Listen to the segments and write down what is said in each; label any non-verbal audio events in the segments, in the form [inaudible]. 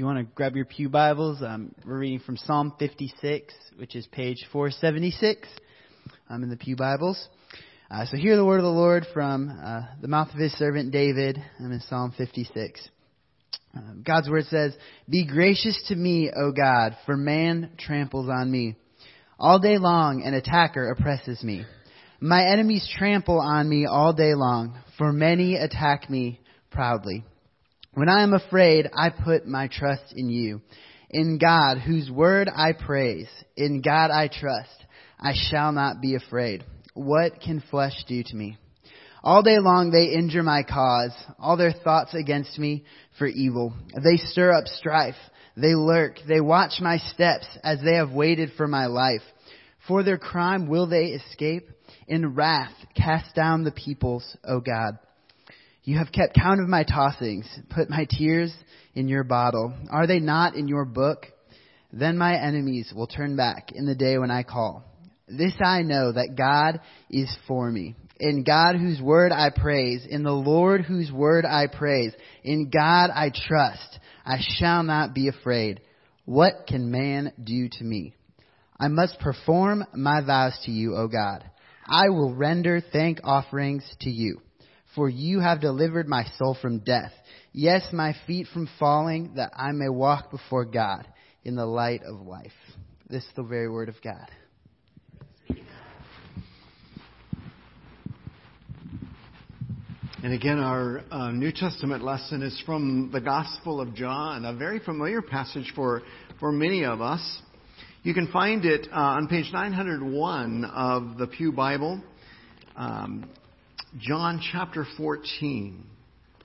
you want to grab your Pew Bibles, um, we're reading from Psalm 56, which is page 476 um, in the Pew Bibles. Uh, so hear the word of the Lord from uh, the mouth of his servant David um, in Psalm 56. Uh, God's word says, Be gracious to me, O God, for man tramples on me. All day long an attacker oppresses me. My enemies trample on me all day long, for many attack me proudly. When I am afraid, I put my trust in you. In God, whose word I praise, in God I trust, I shall not be afraid. What can flesh do to me? All day long they injure my cause, all their thoughts against me for evil. They stir up strife, they lurk, they watch my steps as they have waited for my life. For their crime will they escape? In wrath cast down the peoples, O God. You have kept count of my tossings, put my tears in your bottle. Are they not in your book? Then my enemies will turn back in the day when I call. This I know that God is for me. In God whose word I praise, in the Lord whose word I praise, in God I trust. I shall not be afraid. What can man do to me? I must perform my vows to you, O God. I will render thank offerings to you. For you have delivered my soul from death, yes, my feet from falling, that I may walk before God in the light of life. This is the very word of God. And again, our uh, New Testament lesson is from the Gospel of John, a very familiar passage for, for many of us. You can find it uh, on page 901 of the Pew Bible. Um, John chapter 14.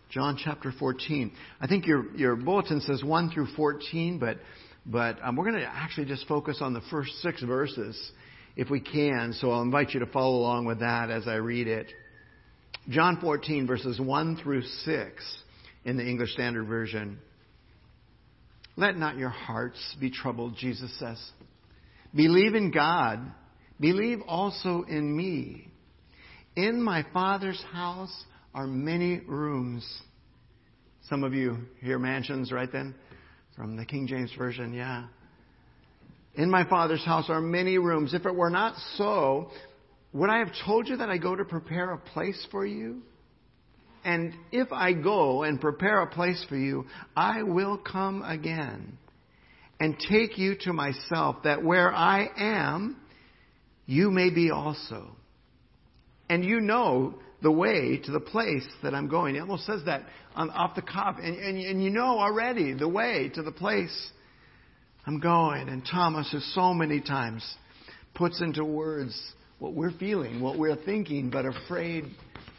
John chapter 14. I think your, your bulletin says 1 through 14, but, but um, we're going to actually just focus on the first six verses if we can. So I'll invite you to follow along with that as I read it. John 14, verses 1 through 6 in the English Standard Version. Let not your hearts be troubled, Jesus says. Believe in God. Believe also in me. In my Father's house are many rooms. Some of you hear mansions right then? From the King James Version, yeah. In my Father's house are many rooms. If it were not so, would I have told you that I go to prepare a place for you? And if I go and prepare a place for you, I will come again and take you to myself, that where I am, you may be also and you know the way to the place that I'm going. He almost says that on, off the cuff, and, and, and you know already the way to the place I'm going. And Thomas who so many times puts into words what we're feeling, what we're thinking, but afraid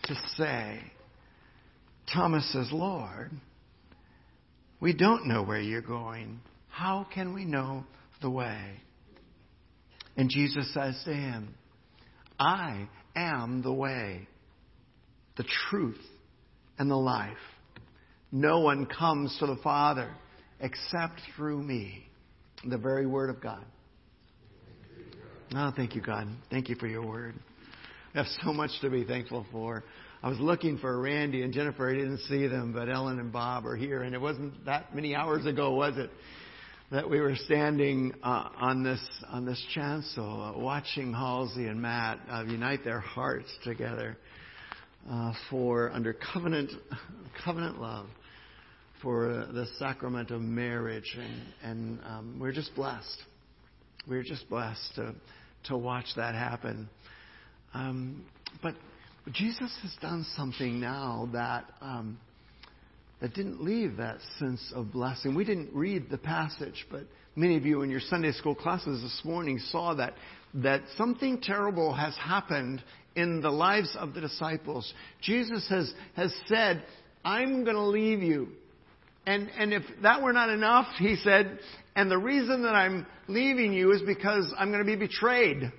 to say. Thomas says, Lord, we don't know where you're going. How can we know the way? And Jesus says to him, I am the way, the truth, and the life. No one comes to the Father except through me. The very Word of God. Oh, thank you, God. Thank you for your Word. I have so much to be thankful for. I was looking for Randy and Jennifer. I didn't see them, but Ellen and Bob are here. And it wasn't that many hours ago, was it? That we were standing uh, on this on this chancel, uh, watching Halsey and Matt uh, unite their hearts together uh, for under covenant covenant love for uh, the sacrament of marriage, and and um, we're just blessed. We're just blessed to to watch that happen. Um, but Jesus has done something now that. Um, that didn't leave that sense of blessing. We didn't read the passage, but many of you in your Sunday school classes this morning saw that, that something terrible has happened in the lives of the disciples. Jesus has, has said, I'm going to leave you. And, and if that were not enough, he said, and the reason that I'm leaving you is because I'm going to be betrayed.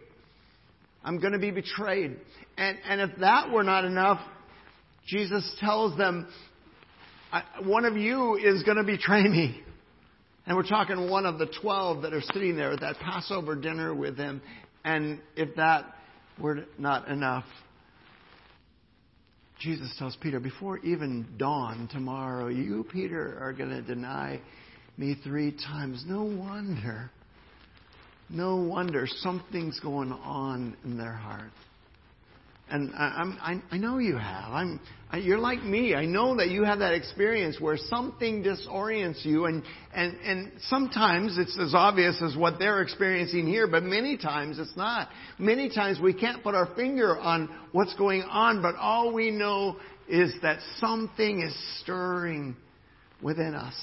I'm going to be betrayed. And, and if that were not enough, Jesus tells them, I, one of you is going to betray me. And we're talking one of the 12 that are sitting there at that Passover dinner with him. And if that were not enough, Jesus tells Peter, before even dawn tomorrow, you, Peter, are going to deny me three times. No wonder. No wonder something's going on in their heart. And I, I, I know you have. I'm, I, you're like me. I know that you have that experience where something disorients you, and, and, and sometimes it's as obvious as what they're experiencing here, but many times it's not. Many times we can't put our finger on what's going on, but all we know is that something is stirring within us.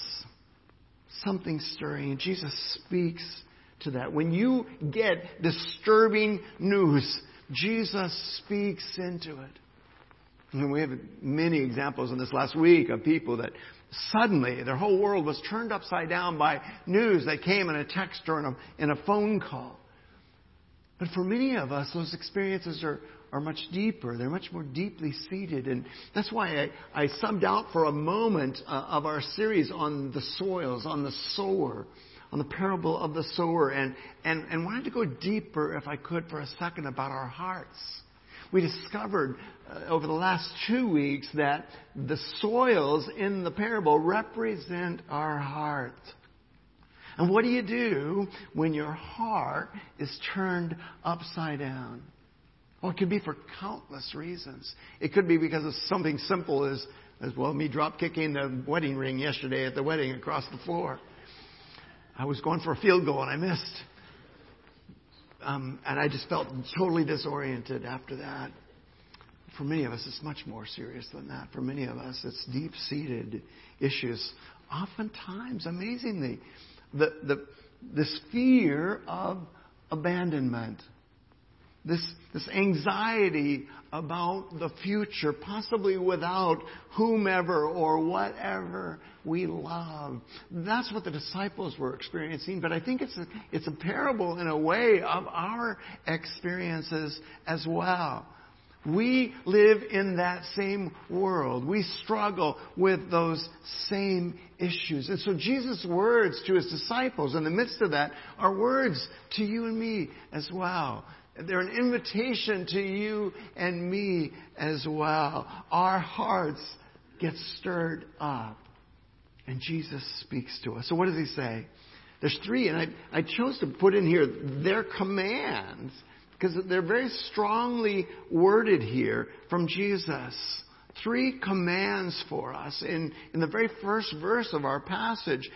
Something stirring. And Jesus speaks to that. When you get disturbing news, Jesus speaks into it. And we have many examples in this last week of people that suddenly their whole world was turned upside down by news that came in a text or in a, in a phone call. But for many of us, those experiences are, are much deeper. They're much more deeply seated. And that's why I, I subbed out for a moment uh, of our series on the soils, on the sower on the parable of the sower and, and, and wanted to go deeper, if I could, for a second about our hearts. We discovered uh, over the last two weeks that the soils in the parable represent our heart. And what do you do when your heart is turned upside down? Well, it could be for countless reasons. It could be because of something simple as, as well, me drop kicking the wedding ring yesterday at the wedding across the floor. I was going for a field goal and I missed. Um, and I just felt totally disoriented after that. For many of us, it's much more serious than that. For many of us, it's deep seated issues. Oftentimes, amazingly, the, the, this fear of abandonment this, this anxiety about the future, possibly without whomever or whatever we love. That's what the disciples were experiencing, but I think it's a, it's a parable in a way of our experiences as well. We live in that same world. We struggle with those same issues. And so Jesus' words to his disciples in the midst of that are words to you and me as well. They're an invitation to you and me as well. Our hearts get stirred up. And Jesus speaks to us. So what does he say? There's three, and I, I chose to put in here their commands because they're very strongly worded here from Jesus three commands for us in, in the very first verse of our passage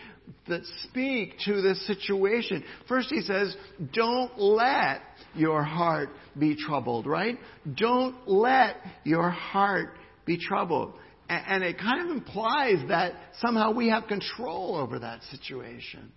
that speak to this situation. First, he says, Don't let your heart be troubled, right? Don't let your heart be troubled. And it kind of implies that somehow we have control over that situation.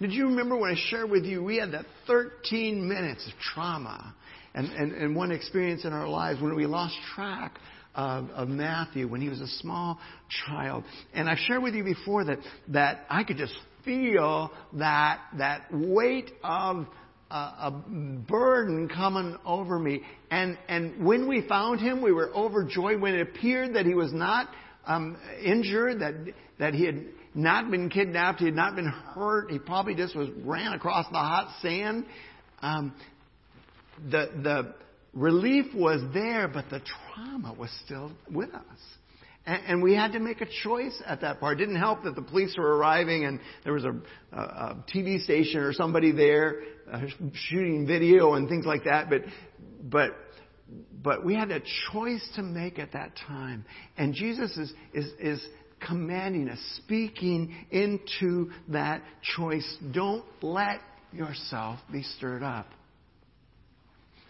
Did you remember when I shared with you we had that 13 minutes of trauma and, and, and one experience in our lives when we lost track of, of Matthew when he was a small child. And I've shared with you before that, that I could just feel that, that weight of uh, a burden coming over me. And, and when we found him, we were overjoyed when it appeared that he was not um, injured, that, that he had not been kidnapped, he had not been hurt, he probably just was ran across the hot sand. Um, the, the, relief was there, but the trauma was still with us. And, and, we had to make a choice at that part. It didn't help that the police were arriving and there was a, a, a TV station or somebody there uh, shooting video and things like that. But, but, but we had a choice to make at that time. And Jesus is, is, is commanding us, speaking into that choice. Don't let yourself be stirred up.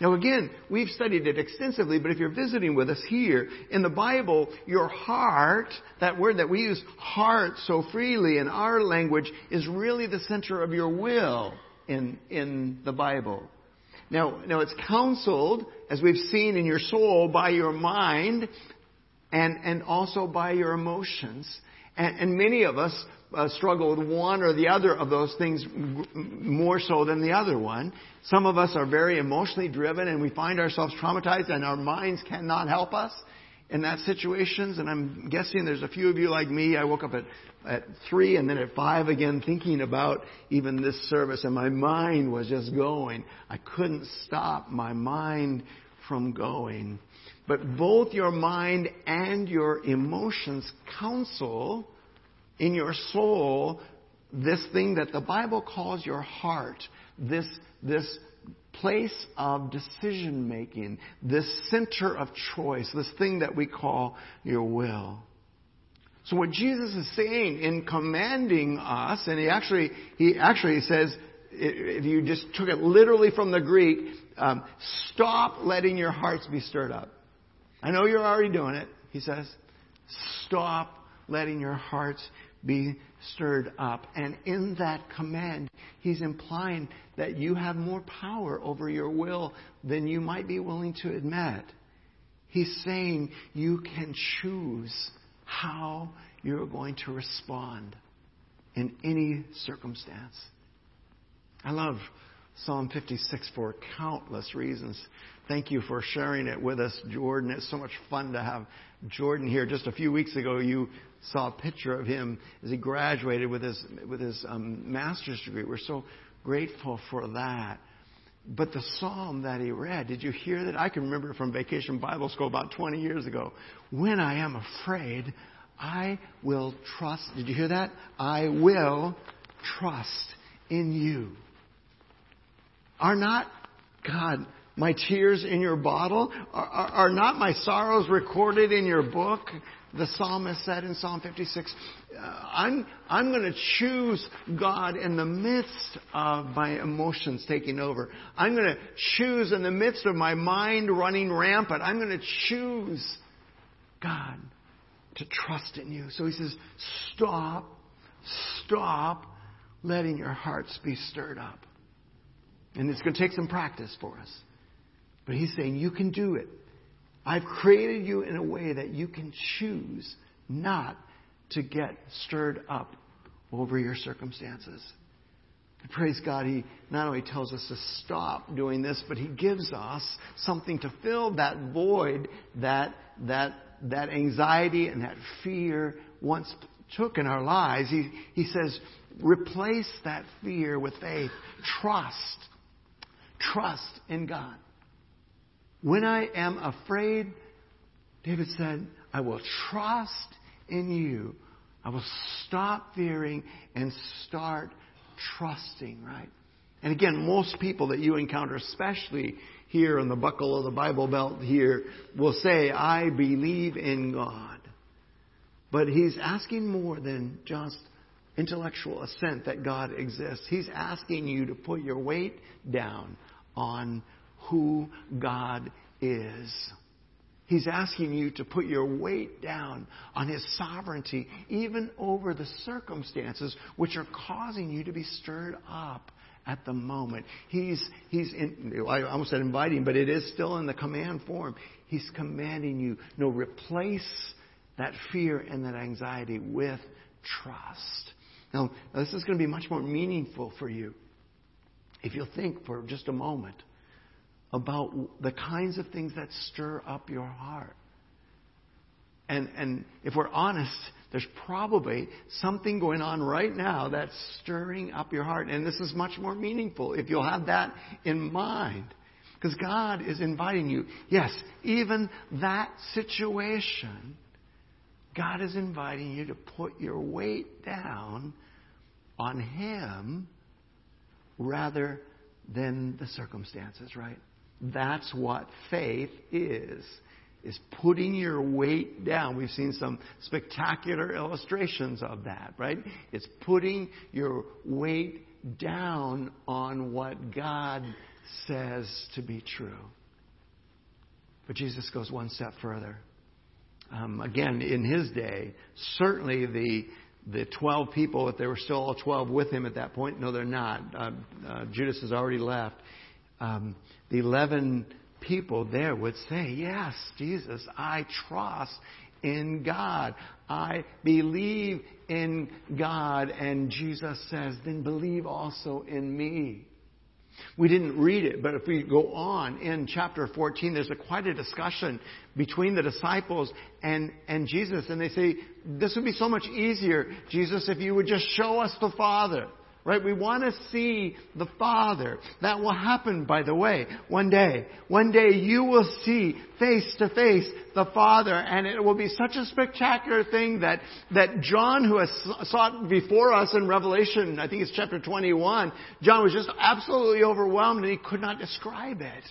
Now again, we've studied it extensively, but if you're visiting with us here, in the Bible, your heart, that word that we use heart so freely in our language, is really the center of your will in, in the Bible. Now, now it's counseled, as we've seen in your soul, by your mind and, and also by your emotions. And, and many of us uh, struggle with one or the other of those things more so than the other one. Some of us are very emotionally driven and we find ourselves traumatized and our minds cannot help us in that situations. And I'm guessing there's a few of you like me. I woke up at, at three and then at five again thinking about even this service and my mind was just going. I couldn't stop my mind from going. But both your mind and your emotions counsel in your soul this thing that the Bible calls your heart, this, this place of decision making, this center of choice, this thing that we call your will. So what Jesus is saying in commanding us, and he actually, he actually says, if you just took it literally from the Greek, um, stop letting your hearts be stirred up. I know you're already doing it, he says. Stop letting your hearts be stirred up. And in that command, he's implying that you have more power over your will than you might be willing to admit. He's saying you can choose how you're going to respond in any circumstance. I love Psalm 56 for countless reasons. Thank you for sharing it with us, Jordan. It's so much fun to have Jordan here. Just a few weeks ago, you saw a picture of him as he graduated with his with his um, master's degree. We're so grateful for that. But the psalm that he read, did you hear that? I can remember from Vacation Bible School about 20 years ago. When I am afraid, I will trust. Did you hear that? I will trust in you. Are not, God, my tears in your bottle? Are, are, are, not my sorrows recorded in your book? The psalmist said in Psalm 56, uh, I'm, I'm going to choose God in the midst of my emotions taking over. I'm going to choose in the midst of my mind running rampant. I'm going to choose God to trust in you. So he says, stop, stop letting your hearts be stirred up. And it's going to take some practice for us. But he's saying, you can do it. I've created you in a way that you can choose not to get stirred up over your circumstances. And praise God, He not only tells us to stop doing this, but He gives us something to fill that void that, that, that anxiety and that fear once took in our lives. He, he says, replace that fear with faith. Trust. Trust in God. When I am afraid, David said, I will trust in you. I will stop fearing and start trusting, right? And again, most people that you encounter, especially here in the buckle of the Bible belt here, will say, I believe in God. But he's asking more than just intellectual assent that God exists. He's asking you to put your weight down on who God is. He's asking you to put your weight down on His sovereignty, even over the circumstances which are causing you to be stirred up at the moment. He's, he's in, I almost said inviting, but it is still in the command form. He's commanding you, no, replace that fear and that anxiety with trust. Now, this is going to be much more meaningful for you if you'll think for just a moment about the kinds of things that stir up your heart. And, and if we're honest, there's probably something going on right now that's stirring up your heart. And this is much more meaningful if you'll have that in mind. Because God is inviting you. Yes, even that situation, God is inviting you to put your weight down on Him rather than the circumstances, right? That's what faith is. Is putting your weight down. We've seen some spectacular illustrations of that, right? It's putting your weight down on what God says to be true. But Jesus goes one step further. Um, again, in his day, certainly the the 12 people, if there were still all 12 with him at that point, no, they're not. Uh, uh, Judas has already left. Um, the 11 people there would say, Yes, Jesus, I trust in God. I believe in God. And Jesus says, Then believe also in me. We didn't read it, but if we go on in chapter 14, there's a, quite a discussion between the disciples and, and Jesus. And they say, This would be so much easier, Jesus, if you would just show us the Father. Right? We want to see the Father. That will happen, by the way, one day. One day you will see face to face the Father, and it will be such a spectacular thing that, that John, who has saw it before us in Revelation, I think it's chapter 21, John was just absolutely overwhelmed and he could not describe it.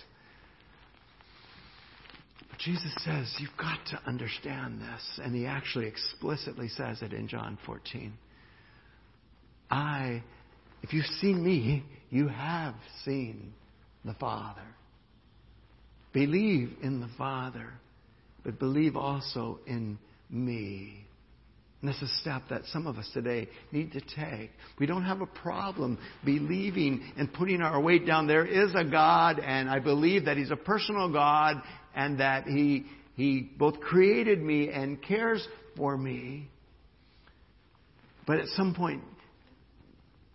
But Jesus says, you've got to understand this, and he actually explicitly says it in John 14. I if you've seen me, you have seen the Father. Believe in the Father, but believe also in me. And that's a step that some of us today need to take. We don't have a problem believing and putting our weight down. There is a God, and I believe that He's a personal God, and that He, he both created me and cares for me. But at some point,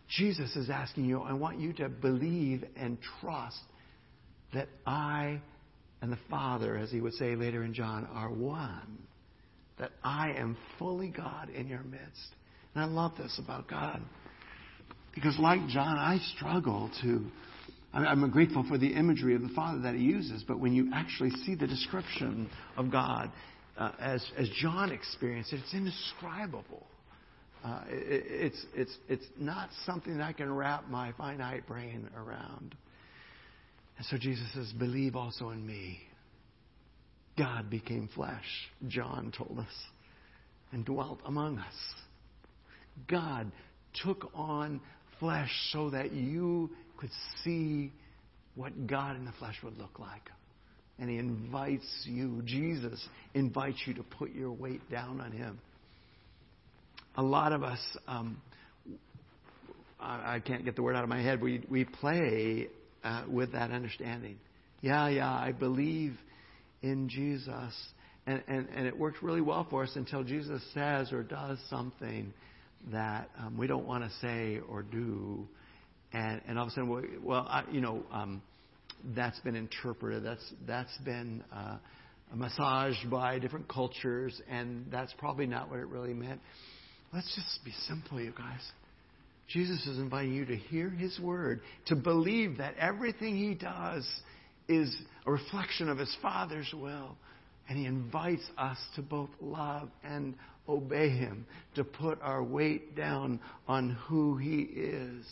Jesus is asking you, I want you to believe and trust that I and the Father, as he would say later in John, are one. That I am fully God in your midst. And I love this about God. Because, like John, I struggle to. I'm grateful for the imagery of the Father that he uses, but when you actually see the description of God uh, as, as John experienced it, it's indescribable. Uh, it, it's, it's, it's not something that I can wrap my finite brain around. And so Jesus says, Believe also in me. God became flesh, John told us, and dwelt among us. God took on flesh so that you could see what God in the flesh would look like. And He invites you, Jesus invites you to put your weight down on Him a lot of us, um, I, I can't get the word out of my head, we, we play uh, with that understanding. Yeah, yeah, I believe in Jesus. And, and, and it works really well for us until Jesus says or does something that um, we don't want to say or do. And, and all of a sudden, well, I, you know, um, that's been interpreted. That's, that's been uh, massaged by different cultures, and that's probably not what it really meant. Let's just be simple, you guys. Jesus is inviting you to hear His word, to believe that everything He does is a reflection of His Father's will. And He invites us to both love and obey Him, to put our weight down on who He is.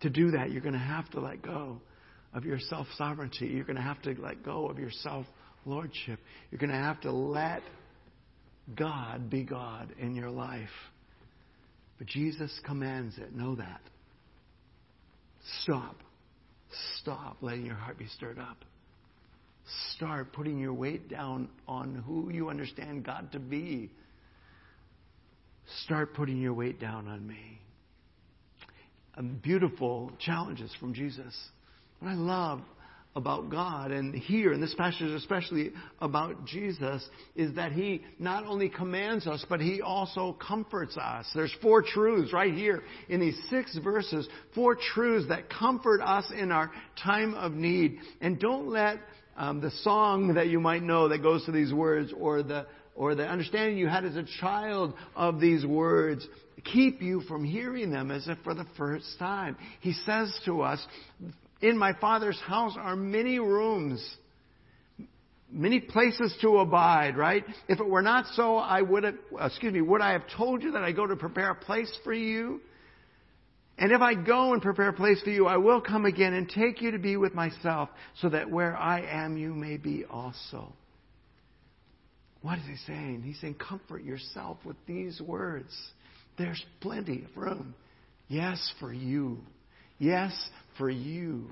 To do that, you're going to have to let go of your self sovereignty. You're going to have to let go of your self lordship. You're going to have to let God be God in your life. But Jesus commands it. Know that. Stop. Stop letting your heart be stirred up. Start putting your weight down on who you understand God to be. Start putting your weight down on me. beautiful challenges from Jesus. What I love about God and here in this passage especially about Jesus is that he not only commands us but he also comforts us. There's four truths right here in these six verses, four truths that comfort us in our time of need. And don't let um, the song that you might know that goes to these words or the or the understanding you had as a child of these words keep you from hearing them as if for the first time. He says to us, in my Father's house are many rooms, many places to abide, right? If it were not so, I would have, uh, excuse me, would I have told you that I go to prepare a place for you? And if I go and prepare a place for you, I will come again and take you to be with myself, so that where I am, you may be also. What is he saying? He's saying, comfort yourself with these words. There's plenty of room. Yes, for you. Yes, for you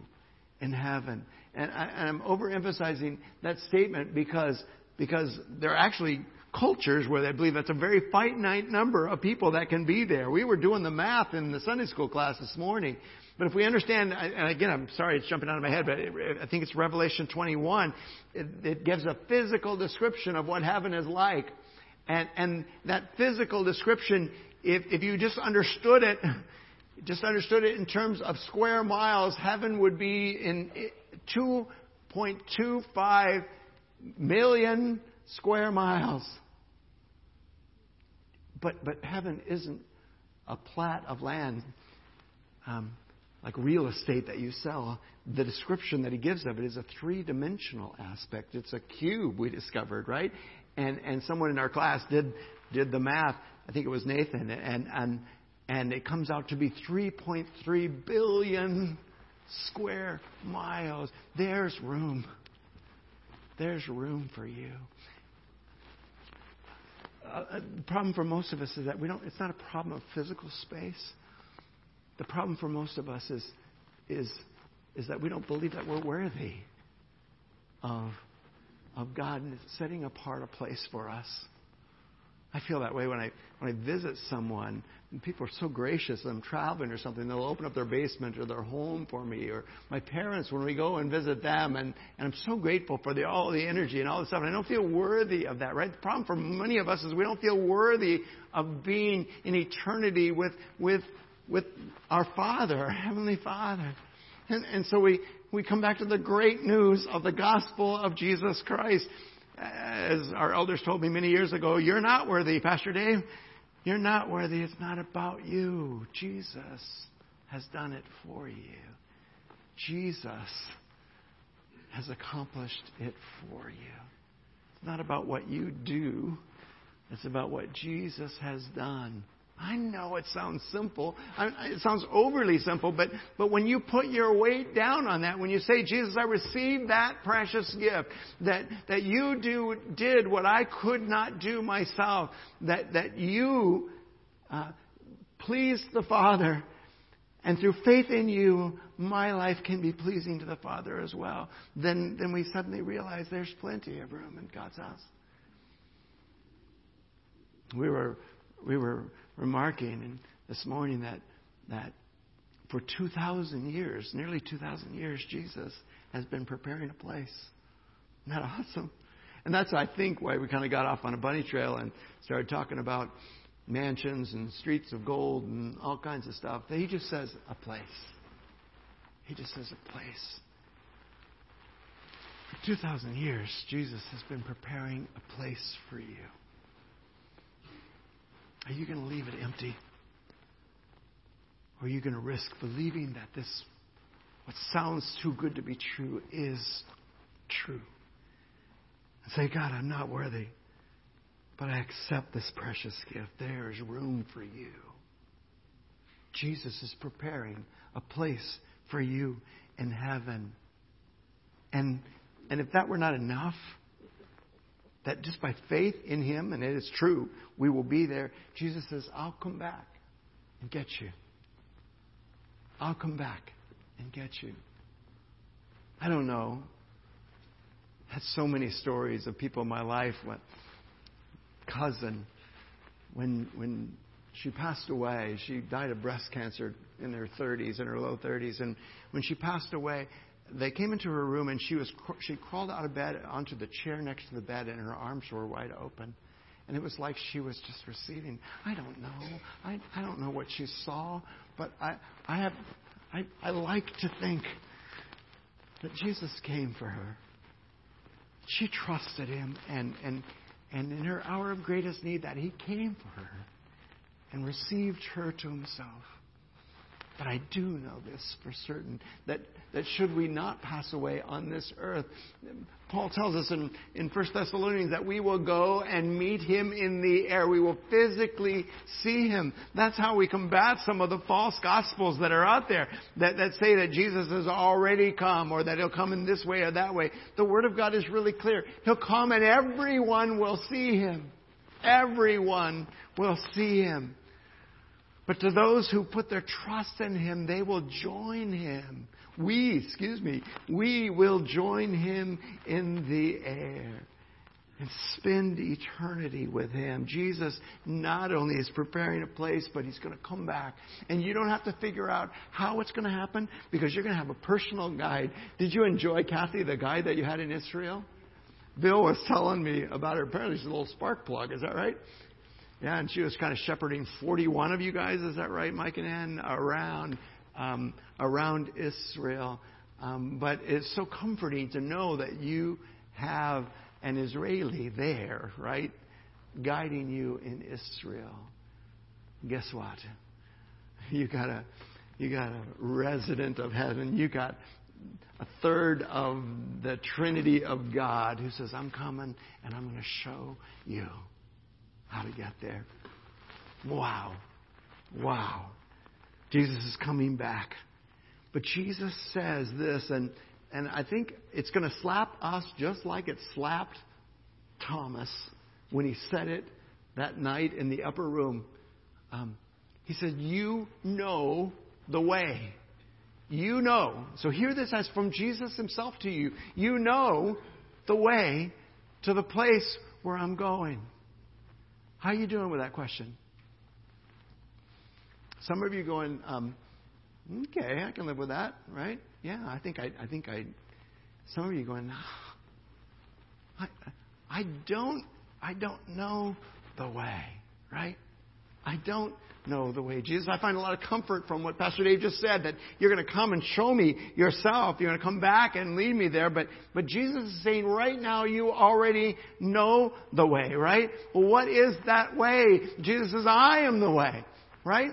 in heaven. And, I, am overemphasizing that statement because, because there are actually cultures where they believe that's a very finite number of people that can be there. We were doing the math in the Sunday school class this morning. But if we understand, and again, I'm sorry it's jumping out of my head, but I think it's Revelation 21, it, it gives a physical description of what heaven is like. And, and that physical description, if, if you just understood it, just understood it in terms of square miles, heaven would be in 2.25 million square miles. But, but heaven isn't a plat of land, um, like real estate that you sell, the description that he gives of it is a three dimensional aspect. It's a cube, we discovered, right? And, and someone in our class did, did the math. I think it was Nathan. And, and, and it comes out to be 3.3 billion square miles. There's room. There's room for you. Uh, the problem for most of us is that we don't. It's not a problem of physical space. The problem for most of us is is is that we don't believe that we're worthy of of God setting apart a place for us. I feel that way when I when I visit someone and people are so gracious. I'm traveling or something. They'll open up their basement or their home for me. Or my parents when we go and visit them, and, and I'm so grateful for the, all the energy and all the stuff. And I don't feel worthy of that. Right? The problem for many of us is we don't feel worthy of being in eternity with with with our Father, our heavenly Father. And, and so we we come back to the great news of the gospel of Jesus Christ. As our elders told me many years ago, you're not worthy, Pastor Dave. You're not worthy. It's not about you. Jesus has done it for you. Jesus has accomplished it for you. It's not about what you do, it's about what Jesus has done. I know it sounds simple. It sounds overly simple, but, but when you put your weight down on that, when you say, Jesus, I received that precious gift, that, that you do, did what I could not do myself, that, that you uh, pleased the Father, and through faith in you, my life can be pleasing to the Father as well, then, then we suddenly realize there's plenty of room in God's house. We were, we were remarking this morning that, that for 2,000 years, nearly 2,000 years, Jesus has been preparing a place. Isn't that awesome? And that's, I think, why we kind of got off on a bunny trail and started talking about mansions and streets of gold and all kinds of stuff. He just says a place. He just says a place. For 2,000 years, Jesus has been preparing a place for you. Are you going to leave it empty? Or are you going to risk believing that this, what sounds too good to be true, is true? And say, God, I'm not worthy, but I accept this precious gift. There is room for you. Jesus is preparing a place for you in heaven. And, and if that were not enough, that just by faith in Him, and it is true, we will be there. Jesus says, I'll come back and get you. I'll come back and get you. I don't know. I had so many stories of people in my life. What cousin, when when she passed away, she died of breast cancer in her 30s, in her low 30s, and when she passed away, they came into her room and she was she crawled out of bed onto the chair next to the bed and her arms were wide open. And it was like she was just receiving i don't know. I i don't know what she saw but i i have i i like to think that jesus came for her. She trusted him and and and in her hour of greatest need that he came for her and received her to himself but I do know this for certain that, that should we not pass away on this earth, Paul tells us in, in 1 Thessalonians that we will go and meet him in the air. We will physically see him. That's how we combat some of the false gospels that are out there that, that say that Jesus has already come or that he'll come in this way or that way. The Word of God is really clear. He'll come and everyone will see him. Everyone will see him. But to those who put their trust in Him, they will join Him. We, excuse me, we will join Him in the air and spend eternity with Him. Jesus not only is preparing a place, but He's going to come back. And you don't have to figure out how it's going to happen because you're going to have a personal guide. Did you enjoy, Kathy, the guide that you had in Israel? Bill was telling me about her. Apparently, she's a little spark plug. Is that right? Yeah, and she was kind of shepherding 41 of you guys, is that right, Mike and Ann, around um, around Israel. Um, but it's so comforting to know that you have an Israeli there, right, guiding you in Israel. Guess what? [laughs] You got a you got a resident of heaven. You got a third of the Trinity of God who says, I'm coming and I'm going to show you how to get there. Wow. Wow. Jesus is coming back. But Jesus says this, and, and I think it's going to slap us just like it slapped Thomas when he said it that night in the upper room. Um, he said, You know the way. You know. So hear this as from Jesus himself to you. You know the way to the place where I'm going. How are you doing with that question? Some of you going, um, okay, I can live with that, right? Yeah, I think I, I think I. Some of you going, I, I don't, I don't know the way, right? I don't know the way. Jesus, I find a lot of comfort from what Pastor Dave just said that you're going to come and show me yourself. You're going to come back and lead me there. But, but Jesus is saying right now you already know the way, right? Well, what is that way? Jesus says, I am the way, right?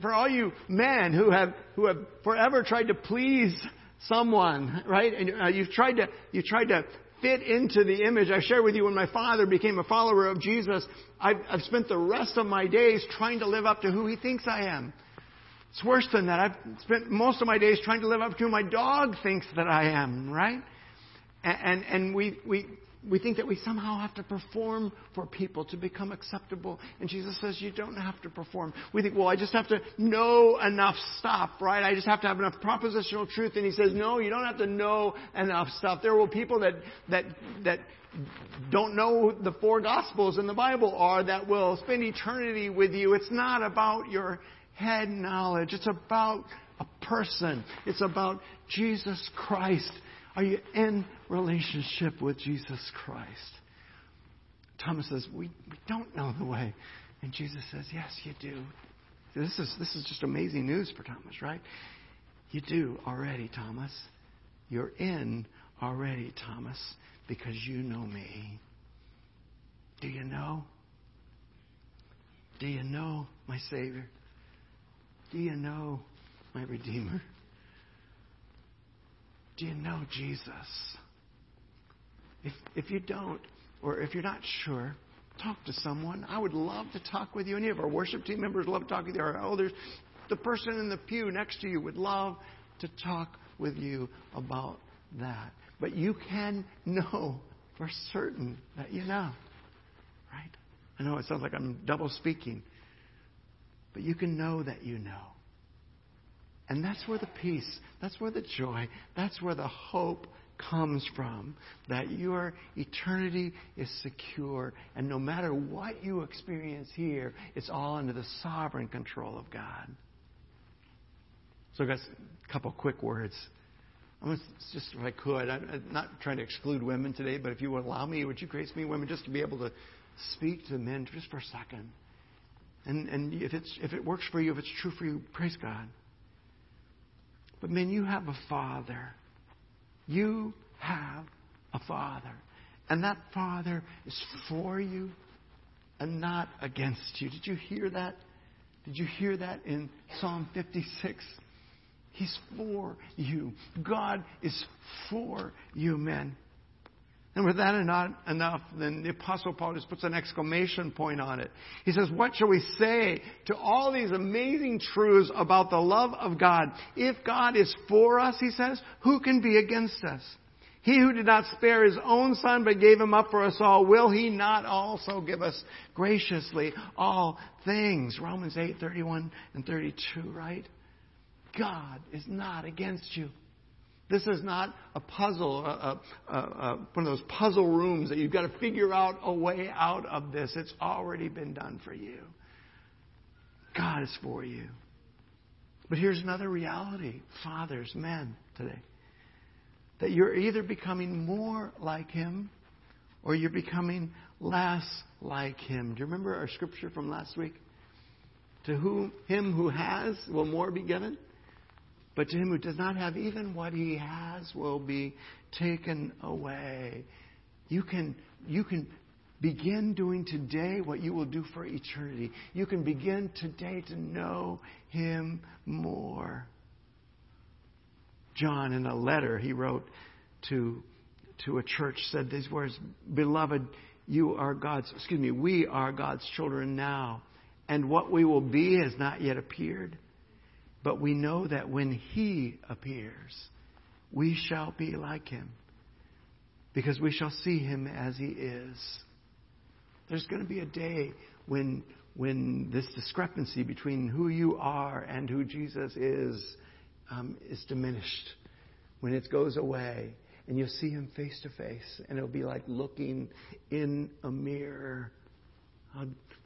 For all you men who have, who have forever tried to please someone, right? And uh, you've tried to, you've tried to fit into the image. I shared with you when my father became a follower of Jesus, I've, I've spent the rest of my days trying to live up to who he thinks I am. It's worse than that. I've spent most of my days trying to live up to who my dog thinks that I am, right? And, and, and we, we, we think that we somehow have to perform for people to become acceptable. And Jesus says you don't have to perform. We think, well, I just have to know enough stuff, right? I just have to have enough propositional truth. And he says, no, you don't have to know enough stuff. There will people that, that, that don't know the four gospels in the Bible are that will spend eternity with you. It's not about your head knowledge. It's about a person. It's about Jesus Christ are you in relationship with Jesus Christ? Thomas says, we, we don't know the way. And Jesus says, Yes, you do. This is, this is just amazing news for Thomas, right? You do already, Thomas. You're in already, Thomas, because you know me. Do you know? Do you know my Savior? Do you know my Redeemer? Do you know Jesus? If, if you don't, or if you're not sure, talk to someone. I would love to talk with you. Any of our worship team members love talking to you. Our elders, the person in the pew next to you would love to talk with you about that. But you can know for certain that you know. Right? I know it sounds like I'm double speaking. But you can know that you know. And that's where the peace, that's where the joy, that's where the hope comes from. That your eternity is secure. And no matter what you experience here, it's all under the sovereign control of God. So, guys, a couple quick words. I'm going to, just if I could, I'm not trying to exclude women today, but if you would allow me, would you grace me, women, just to be able to speak to men just for a second? And, and if, it's, if it works for you, if it's true for you, praise God. But man, you have a father. You have a father. And that father is for you and not against you. Did you hear that? Did you hear that in Psalm 56? He's for you. God is for you, men. And with that and not enough, then the Apostle Paul just puts an exclamation point on it. He says, What shall we say to all these amazing truths about the love of God? If God is for us, he says, who can be against us? He who did not spare his own son but gave him up for us all, will he not also give us graciously all things? Romans 8, 31 and 32, right? God is not against you. This is not a puzzle, a, a, a, one of those puzzle rooms that you've got to figure out a way out of this. It's already been done for you. God is for you. But here's another reality, fathers, men today, that you're either becoming more like Him or you're becoming less like Him. Do you remember our scripture from last week? To whom, him who has will more be given, but to him who does not have even what he has will be taken away. You can, you can Begin doing today what you will do for eternity. You can begin today to know Him more. John, in a letter he wrote to, to a church, said these words Beloved, you are God's, excuse me, we are God's children now, and what we will be has not yet appeared. But we know that when He appears, we shall be like Him, because we shall see Him as He is. There's going to be a day when, when this discrepancy between who you are and who Jesus is um, is diminished, when it goes away, and you'll see him face to face, and it'll be like looking in a mirror.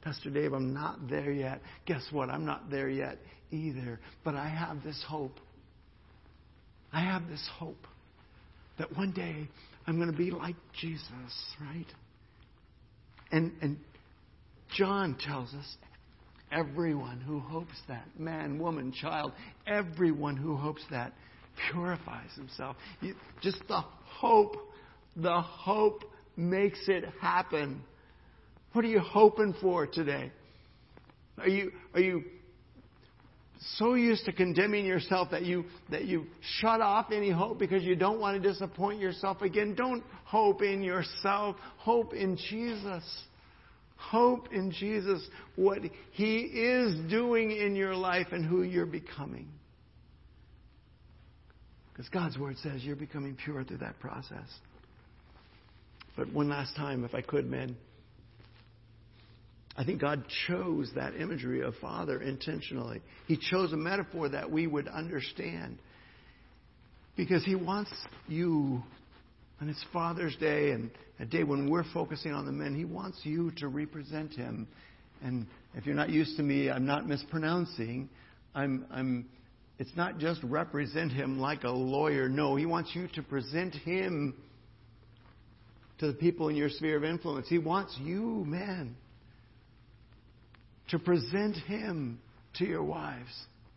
Pastor Dave, I'm not there yet. Guess what? I'm not there yet either. But I have this hope. I have this hope that one day I'm going to be like Jesus, right? And, and John tells us everyone who hopes that, man, woman, child, everyone who hopes that purifies himself. You, just the hope, the hope makes it happen. What are you hoping for today? Are you, are you so used to condemning yourself that you, that you shut off any hope because you don't want to disappoint yourself again? Don't hope in yourself. Hope in Jesus. Hope in Jesus, what He is doing in your life and who you're becoming. Because God's Word says you're becoming pure through that process. But one last time, if I could, men. I think God chose that imagery of Father intentionally. He chose a metaphor that we would understand. Because He wants you, and it's Father's Day, and a day when we're focusing on the men, He wants you to represent Him. And if you're not used to me, I'm not mispronouncing. I'm, I'm, it's not just represent Him like a lawyer. No, He wants you to present Him to the people in your sphere of influence. He wants you, men, to present Him to your wives.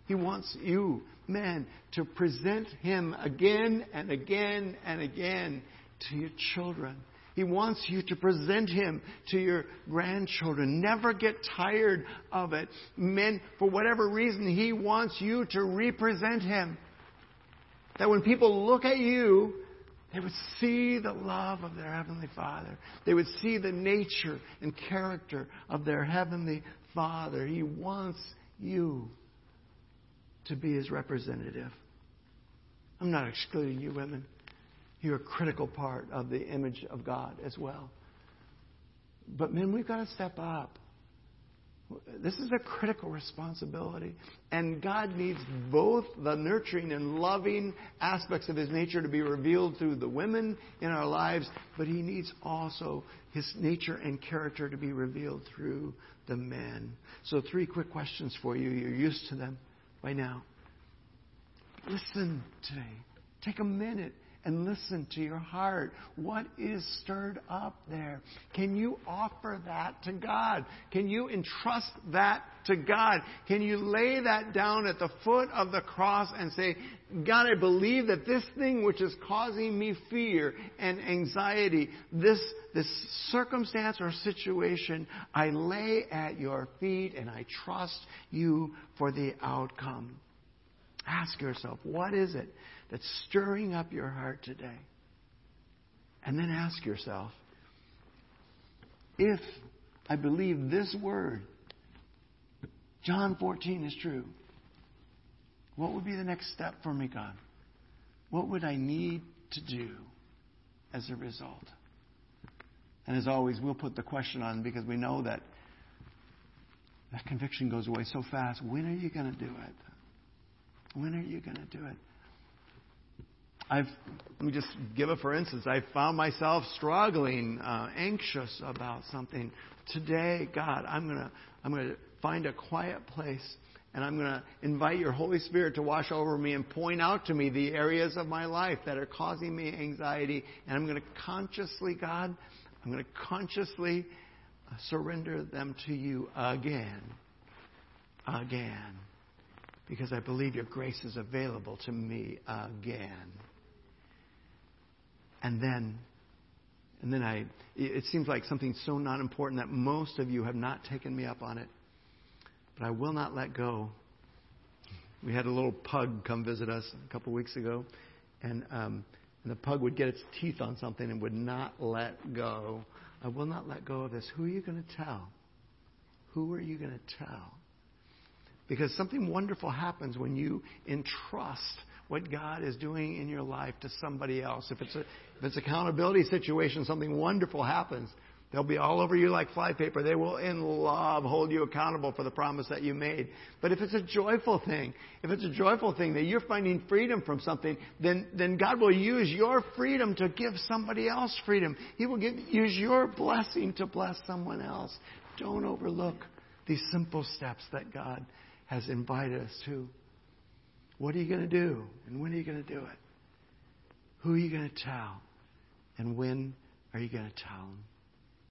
He wants you, men, to present Him again and again and again to your children. He wants you to present Him to your grandchildren. Never get tired of it. Men, for whatever reason, He wants you to represent Him. That when people look at you, they would see the love of their Heavenly Father. They would see the nature and character of their Heavenly Father. He wants you to be His representative. I'm not excluding you, women. You're a critical part of the image of God as well. But men, we've got to step up. This is a critical responsibility. And God needs both the nurturing and loving aspects of His nature to be revealed through the women in our lives, but He needs also His nature and character to be revealed through the men. So, three quick questions for you. You're used to them by now. Listen today. Take a minute and listen to your heart. What is stirred up there? Can you offer that to God? Can you entrust that to God? Can you lay that down at the foot of the cross and say, God, I believe that this thing which is causing me fear and anxiety, this, this circumstance or situation, I lay at your feet and I trust you for the outcome. Ask yourself, what is it that's stirring up your heart today? And then ask yourself, if I believe this word, John 14 is true, what would be the next step for me, God? What would I need to do as a result? And as always, we'll put the question on because we know that that conviction goes away so fast. When are you going to do it? When are you going to do it? I've, let me just give it for instance. I found myself struggling, uh, anxious about something. Today, God, I'm going to I'm going to find a quiet place and I'm going to invite your Holy Spirit to wash over me and point out to me the areas of my life that are causing me anxiety. And I'm going to consciously, God, I'm going to consciously surrender them to you again. Again because I believe your grace is available to me again. And then, And then I, it seems like something so not important that most of you have not taken me up on it. But I will not let go. We had a little pug come visit us a couple weeks ago, and, um, and the pug would get its teeth on something and would not let go. I will not let go of this. Who are you going to tell? Who are you going to tell? Because something wonderful happens when you entrust what God is doing in your life to somebody else. If it's a if it's accountability situation, something wonderful happens. They'll be all over you like flypaper. They will, in love, hold you accountable for the promise that you made. But if it's a joyful thing, if it's a joyful thing that you're finding freedom from something, then, then God will use your freedom to give somebody else freedom. He will give, use your blessing to bless someone else. Don't overlook these simple steps that God has invited us to. What are you going to do? And when are you going to do it? Who are you going to tell? And when are you going to tell them?